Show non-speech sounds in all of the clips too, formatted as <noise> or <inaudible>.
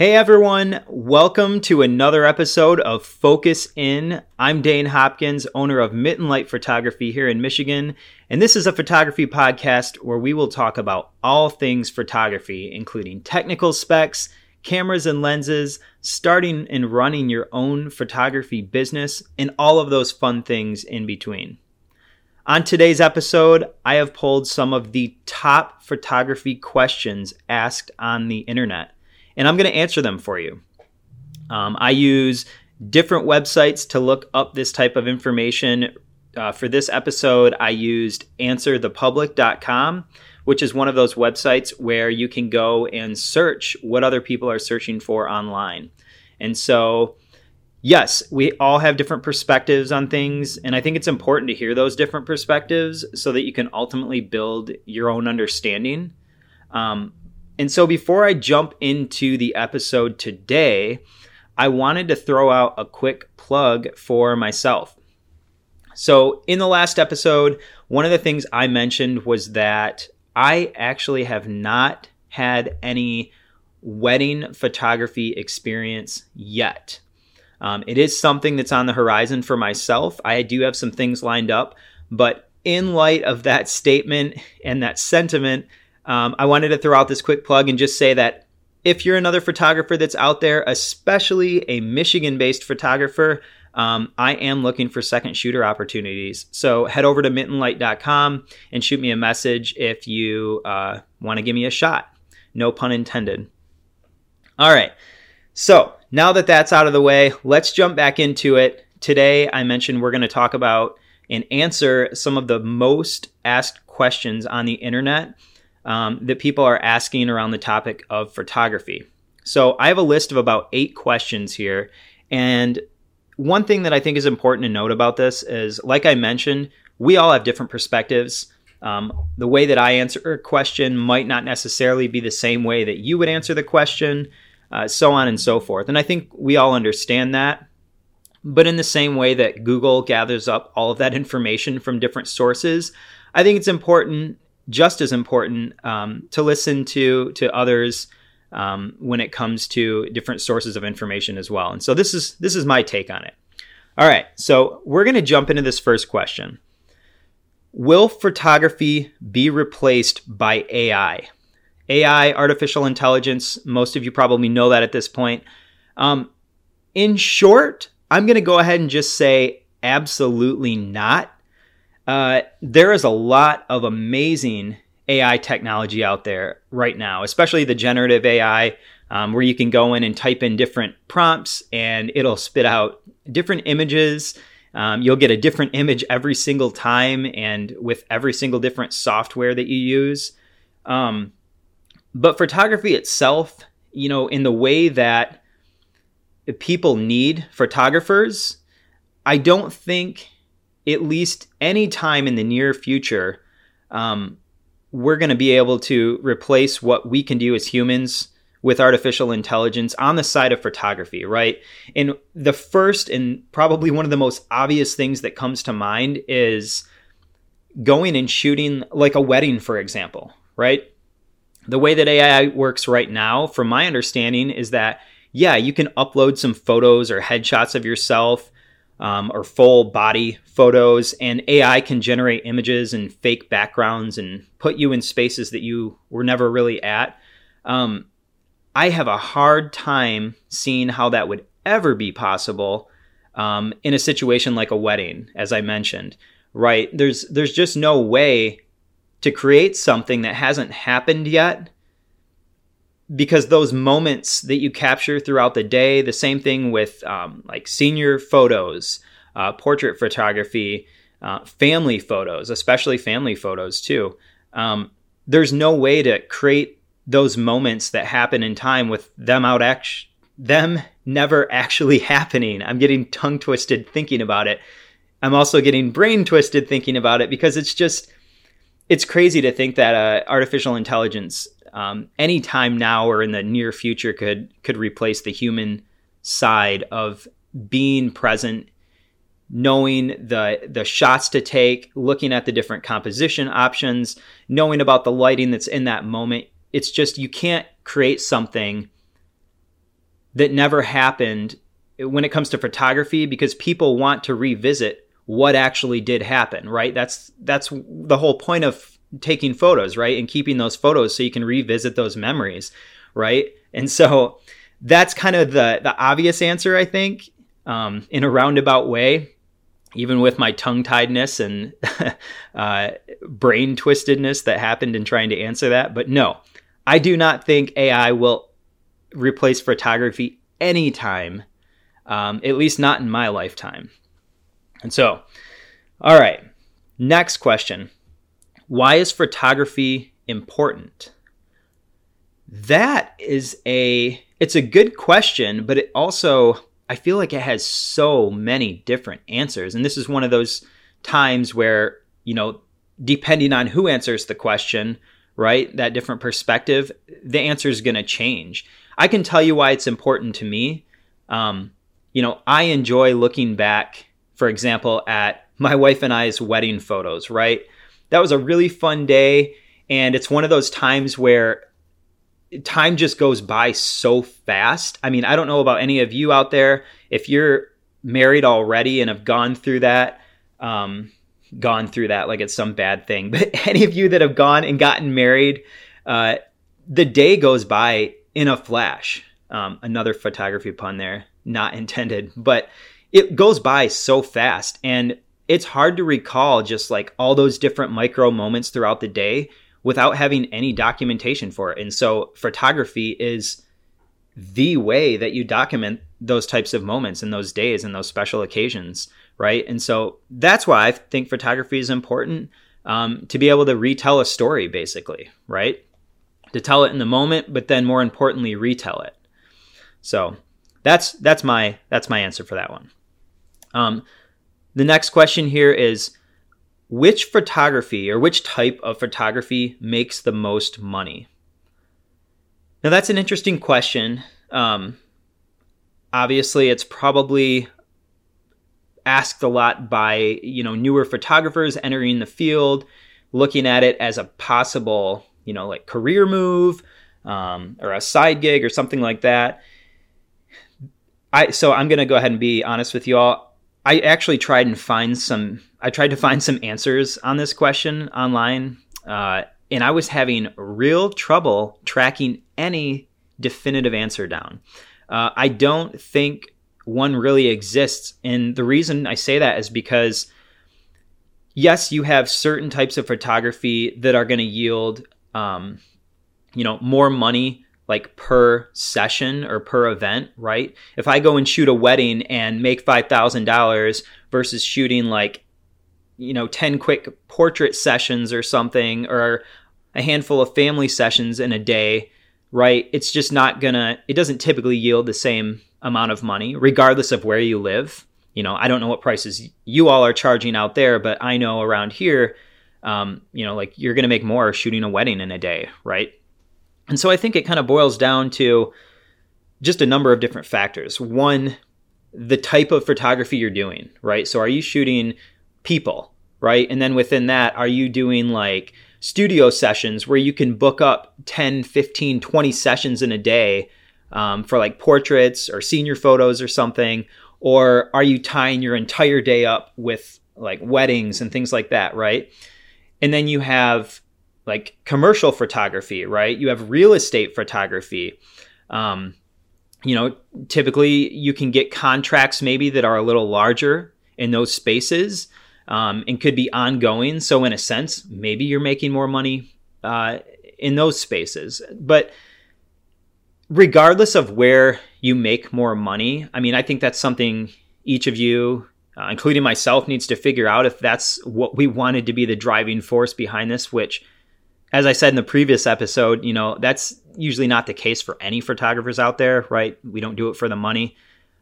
Hey everyone, welcome to another episode of Focus In. I'm Dane Hopkins, owner of Mitten Light Photography here in Michigan, and this is a photography podcast where we will talk about all things photography, including technical specs, cameras and lenses, starting and running your own photography business, and all of those fun things in between. On today's episode, I have pulled some of the top photography questions asked on the internet and I'm going to answer them for you. Um, I use different websites to look up this type of information. Uh, for this episode, I used answerthepublic.com, which is one of those websites where you can go and search what other people are searching for online. And so, yes, we all have different perspectives on things, and I think it's important to hear those different perspectives so that you can ultimately build your own understanding. Um, and so before I jump into the episode today, I wanted to throw out a quick plug for myself. So, in the last episode, one of the things I mentioned was that I actually have not had any wedding photography experience yet. Um, it is something that's on the horizon for myself. I do have some things lined up, but in light of that statement and that sentiment, um, I wanted to throw out this quick plug and just say that if you're another photographer that's out there, especially a Michigan based photographer, um, I am looking for second shooter opportunities. So head over to mittenlight.com and shoot me a message if you uh, want to give me a shot. No pun intended. All right. So now that that's out of the way, let's jump back into it. Today, I mentioned we're going to talk about and answer some of the most asked questions on the internet um, that people are asking around the topic of photography. So I have a list of about eight questions here. And one thing that I think is important to note about this is, like I mentioned, we all have different perspectives. Um, the way that I answer a question might not necessarily be the same way that you would answer the question, uh, so on and so forth. And I think we all understand that. But in the same way that Google gathers up all of that information from different sources, I think it's important just as important um, to listen to to others um, when it comes to different sources of information as well. And so this is this is my take on it. All right, so we're going to jump into this first question. Will photography be replaced by AI? AI, artificial intelligence, most of you probably know that at this point. Um, in short, I'm going to go ahead and just say absolutely not. Uh, there is a lot of amazing AI technology out there right now, especially the generative AI, um, where you can go in and type in different prompts and it'll spit out different images. Um, you'll get a different image every single time and with every single different software that you use. Um, but photography itself, you know, in the way that people need photographers, I don't think at least any time in the near future, um, we're going to be able to replace what we can do as humans with artificial intelligence on the side of photography, right? And the first and probably one of the most obvious things that comes to mind is going and shooting like a wedding, for example, right? The way that AI works right now, from my understanding, is that, yeah, you can upload some photos or headshots of yourself um, or full body photos, and AI can generate images and fake backgrounds and put you in spaces that you were never really at. Um, I have a hard time seeing how that would ever be possible um, in a situation like a wedding, as I mentioned. Right? There's there's just no way to create something that hasn't happened yet because those moments that you capture throughout the day, the same thing with um, like senior photos, uh, portrait photography, uh, family photos, especially family photos too. Um, there's no way to create those moments that happen in time with them out act- them <laughs> never actually <laughs> happening. I'm getting tongue twisted thinking about it. I'm also getting brain twisted thinking about it because it's just it's crazy to think that uh, artificial intelligence um, anytime now or in the near future could could replace the human side of being present knowing the the shots to take looking at the different composition options knowing about the lighting that's in that moment it's just you can't create something that never happened when it comes to photography because people want to revisit what actually did happen, right? That's that's the whole point of taking photos, right? And keeping those photos so you can revisit those memories, right? And so that's kind of the the obvious answer, I think, um, in a roundabout way. Even with my tongue tiedness and <laughs> uh, brain twistedness that happened in trying to answer that, but no, I do not think AI will replace photography anytime, um, at least not in my lifetime. And so, all right, next question Why is photography important? That is a it's a good question, but it also I feel like it has so many different answers. And this is one of those times where, you know, depending on who answers the question, right, that different perspective, the answer is going to change. I can tell you why it's important to me. Um, you know, I enjoy looking back, for example, at my wife and I's wedding photos, right? That was a really fun day. And it's one of those times where time just goes by so fast. I mean, I don't know about any of you out there. If you're married already and have gone through that, um, gone through that like it's some bad thing, <laughs> but any of you that have gone and gotten married, uh, the day goes by in a flash. Um, another photography pun there, not intended, but it goes by so fast and it's hard to recall just like all those different micro moments throughout the day without having any documentation for it. And so photography is the way that you document those types of moments and those days and those special occasions, right? And so that's why I think photography is important um, to be able to retell a story, basically, right? to tell it in the moment, but then more importantly, retell it. So that's that's my that's my answer for that one. Um, the next question here is which photography or which type of photography makes the most money? Now that's an interesting question. Um, obviously, it's probably asked a lot by you know newer photographers entering the field, looking at it as a possible you know, like career move um, or a side gig or something like that. I so I'm gonna go ahead and be honest with you all. I actually tried and find some. I tried to find some answers on this question online, uh, and I was having real trouble tracking any definitive answer down. Uh, I don't think one really exists, and the reason I say that is because yes, you have certain types of photography that are going to yield um, you know, more money like per session or per event, right? If I go and shoot a wedding and make $5,000 versus shooting like, you know, 10 quick portrait sessions or something, or a handful of family sessions in a day, right? It's just not gonna, it doesn't typically yield the same amount of money, regardless of where you live. You know, I don't know what prices you all are charging out there, but I know around here, um, you know, like you're to make more shooting a wedding in a day, right? And so I think it kind of boils down to just a number of different factors. One, the type of photography you're doing, right? So are you shooting people, right? And then within that, are you doing like studio sessions where you can book up 10, 15, 20 sessions in a day um, for like portraits or senior photos or something? Or are you tying your entire day up with like weddings and things like that, right? And then you have like commercial photography, right? You have real estate photography. Um, you know, typically you can get contracts maybe that are a little larger in those spaces um, and could be ongoing. So, in a sense, maybe you're making more money uh, in those spaces. But regardless of where you make more money, I mean, I think that's something each of you uh, including myself, needs to figure out if that's what we wanted to be the driving force behind this, which, as I said in the previous episode, you know, that's usually not the case for any photographers out there, right? We don't do it for the money.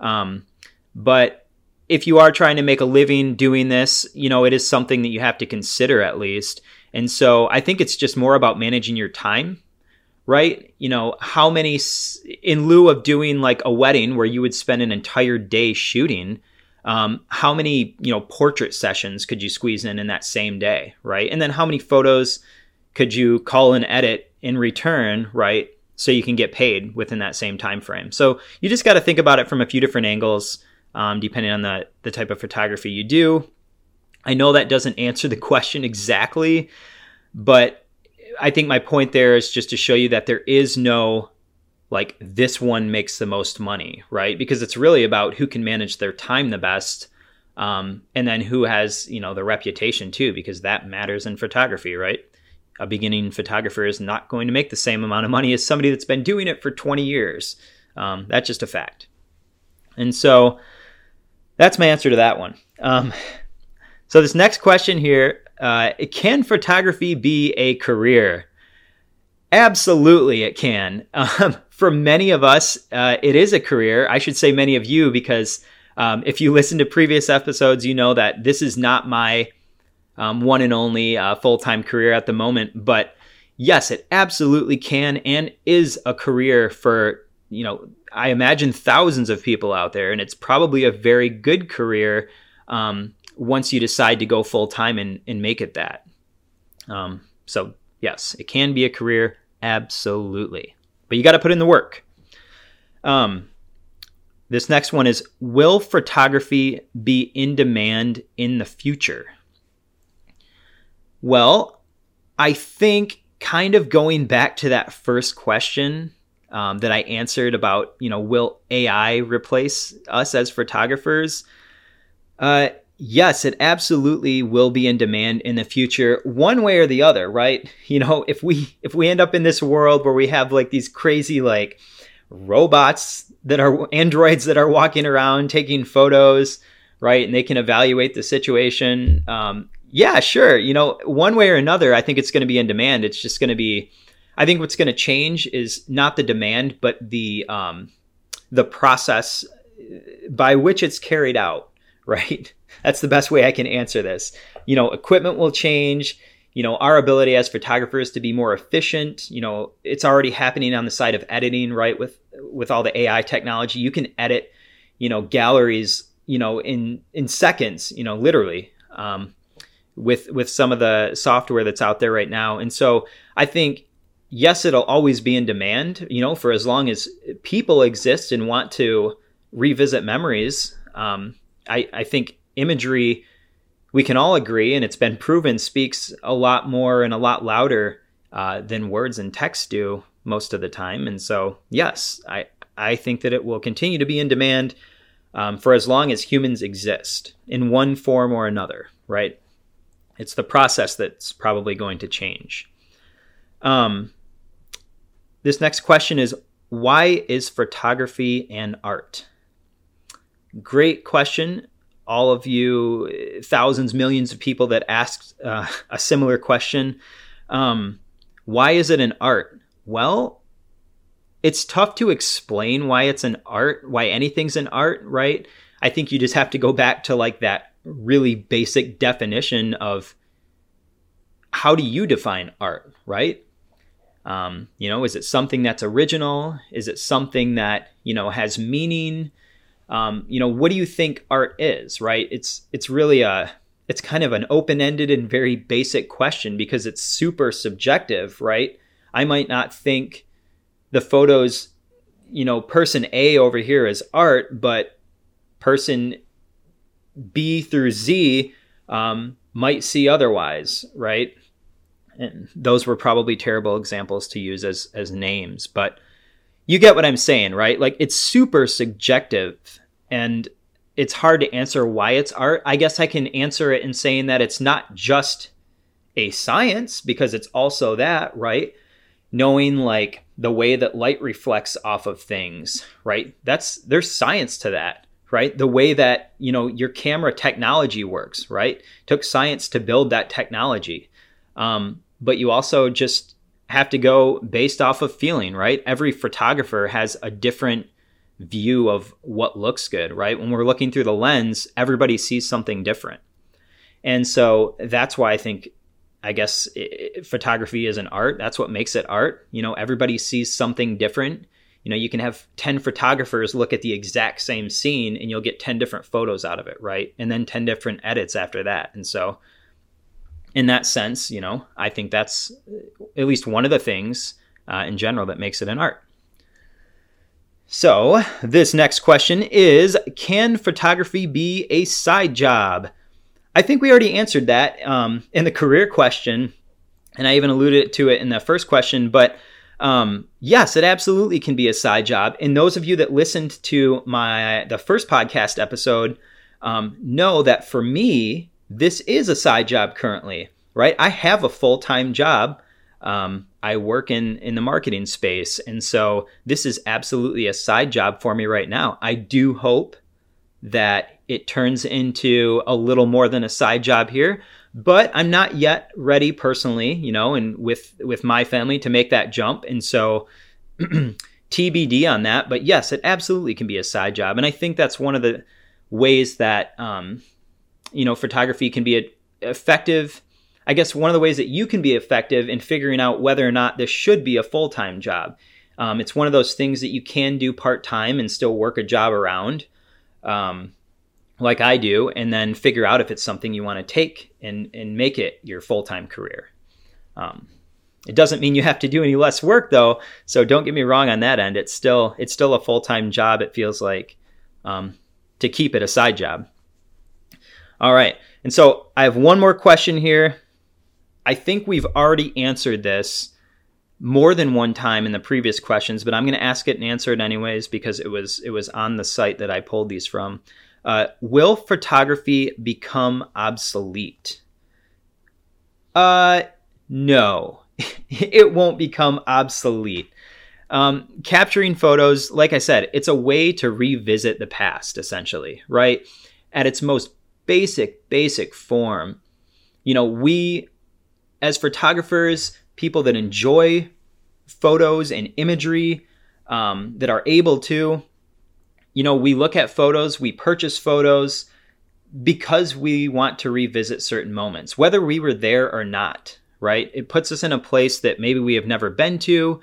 Um, but if you are trying to make a living doing this, you know, it is something that you have to consider at least. And so I think it's just more about managing your time, right? You know, how many, in lieu of doing like a wedding where you would spend an entire day shooting, um, how many you know portrait sessions could you squeeze in in that same day right and then how many photos could you call and edit in return right so you can get paid within that same time frame. So you just got to think about it from a few different angles, um, depending on the the type of photography you do. I know that doesn't answer the question exactly, but I think my point there is just to show you that there is no like this one makes the most money, right? Because it's really about who can manage their time the best. Um, and then who has you know the reputation too because that matters in photography right a beginning photographer is not going to make the same amount of money as somebody that's been doing it for 20 years. Um, that's just a fact. And so that's my answer to that one. Um, so this next question here uh, can photography be a career? Absolutely it can. <laughs> Um, for many of us uh, it is a career. I should say many of you because um, if you listen to previous episodes, you know that this is not my um, one and only uh, full time career at the moment. But yes, it absolutely can and is a career for, you know, I imagine thousands of people out there. And it's probably a very good career um, once you decide to go full time and, and make it that. Um, so, yes, it can be a career, absolutely. But you got to put in the work. Um, this next one is Will photography be in demand in the future? Well, I think kind of going back to that first question um, that I answered about, you know, will AI replace us as photographers? Uh, yes, it absolutely will be in demand in the future, one way or the other, right? <laughs> You know, if we if we end up in this world where we have like these crazy like robots that are androids that are walking around taking photos, right? And they can evaluate the situation. Um, yeah, sure. You know, one way or another, I think it's going to be in demand. It's just going to be. I think what's going to change is not the demand, but the um, the process by which it's carried out. <laughs> Right. That's the best way I can answer this. You know, equipment will change you know our ability as photographers to be more efficient you know it's already happening on the side of editing right with with all the ai technology you can edit you know galleries you know in in seconds you know literally um, with with some of the software that's out there right now and so i think yes it'll always be in demand you know for as long as people exist and want to revisit memories um, I, I think imagery we can all agree, and it's been proven, speaks a lot more and a lot louder uh, than words and text do most of the time. And so, yes, I I think that it will continue to be in demand um, for as long as humans exist in one form or another. Right? It's the process that's probably going to change. Um, this next question is why is photography an art? Great question all of you, thousands, millions of people that asked uh, <laughs> a similar question. Um, why is it an art? Well, it's tough to explain why it's an art, why anything's an art, right? I think you just have to go back to like that really basic definition of how do you define art, right? Um, you know, is it something that's original? Is it something that, you know, has meaning? um, you know, what do you think art is? Right? It's it's really a it's kind of an open-ended and very basic question because it's super subjective, right? I might not think the photos, you know, person A over here is art, but person B through Z um, might see otherwise, right? And those were probably terrible examples to use as as names, but you get what I'm saying, right? Like it's super subjective and it's hard to answer why it's art. I guess I can answer it in saying that it's not just a science because it's also that, right? Knowing like the way that light reflects off of things, right? That's there's science to that, right? The way that, you know, your camera technology works, right? It took science to build that technology. Um, but you also just have to go based off of feeling, right? Every photographer has a different view of what looks good, right? When we're looking through the lens, everybody sees something different. And so that's why I think I guess it, photography is an art. That's what makes it art. You know, everybody sees something different. You know, you can have 10 photographers look at the exact same scene and you'll get 10 different photos out of it, right? And then 10 different edits after that. And so in that sense, you know, I think that's at least one of the things uh, in general that makes it an art. So, this next question is Can photography be a side job? I think we already answered that um, in the career question, and I even alluded to it in the first question, but um, yes, it absolutely can be a side job. And those of you that listened to my the first podcast episode um, know that for me, this is a side job currently. Right, I have a full time job. Um, I work in in the marketing space, and so this is absolutely a side job for me right now. I do hope that it turns into a little more than a side job here, but I'm not yet ready personally, you know, and with with my family to make that jump. And so <clears throat> TBD on that, but yes, it absolutely can be a side job. And I think that's one of the ways that um, you know, photography can be a, effective I guess one of the ways that you can be effective in figuring out whether or not this should be a full time job. Um, it's one of those things that you can do part time and still work a job around. Um, like I do, and then figure out if it's something you want to take and, and make it your full time career. Um, it doesn't mean you have to do any less work though, so don't get me wrong on that end. It's still it's still a full time job. It feels like um, to keep it a side job. All right, and so I have one more question here. I think we've already answered this more than one time in the previous questions, but I'm going to ask it and answer it anyways because it was it was on the site that I pulled these from. Uh, will photography become obsolete? Uh, no, <laughs> it won't become obsolete. Um, capturing photos, like I said, it's a way to revisit the past, essentially, right? At its most basic, basic form, you know, we as photographers, people that enjoy photos and imagery, um, that are able to, you know, we look at photos, we purchase photos because we want to revisit certain moments, whether we were there or not, right? It puts us in a place that maybe we have never been to,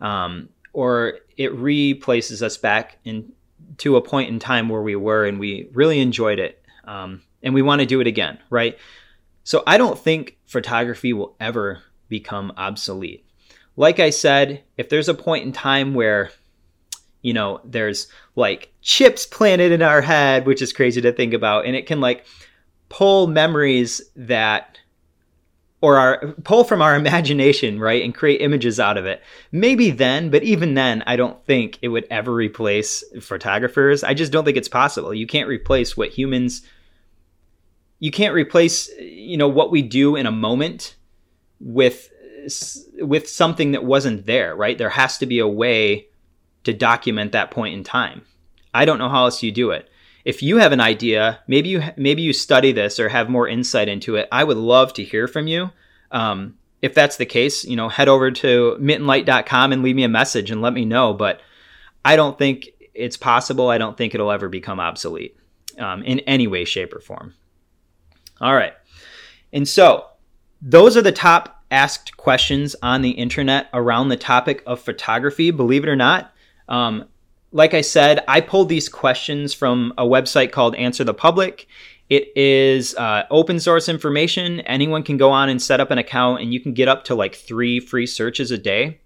um, or it replaces us back in to a point in time where we were and we really enjoyed it. Um, and we want to do it again, right? So I don't think photography will ever become obsolete. Like I said, if there's a point in time where you know, there's like chips planted in our head, which is crazy to think about, and it can like pull memories that or our pull from our <laughs> imagination, right, and create images out of it. Maybe then, but even then, I don't think it would ever replace photographers. I just don't think it's possible. You can't replace what humans you can't replace, you know, what we do in a moment with with something that wasn't there, right? There has to be a way to document that point in time. I don't know how else you do it. If you have an idea, maybe you maybe you study this or have more insight into it. I would love to hear from you. Um, if that's the case, you know, head over to mittenlight.com and leave me a message and let me know. But I don't think it's possible. I don't think it'll ever become obsolete um, in any way, shape, or form. All right. And so those are the top asked questions on the internet around the topic of photography. Believe it or not, um, like I said, I pulled these questions from a website called Answer the Public. It is uh, open source information. Anyone can go on and set up an account, and you can get up to like three free searches a day.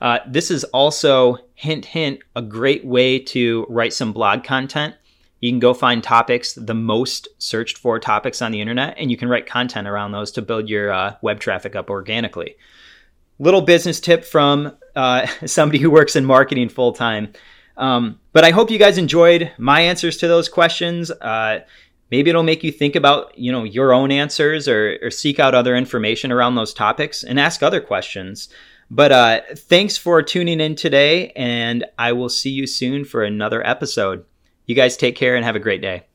Uh, this is also, hint, hint, a great way to write some blog content. You can go find topics, the most searched for topics on the internet, and you can write content around those to build your uh, web traffic up organically. Little business tip from uh, <laughs> somebody who works in marketing full time. Um, but I hope you guys enjoyed my answers to those questions. Uh, maybe it'll make you think about you know your own answers or, or, seek out other information around those topics and ask other questions. But uh, thanks for tuning in today, and I will see you soon for another episode. You guys take care and have a great day.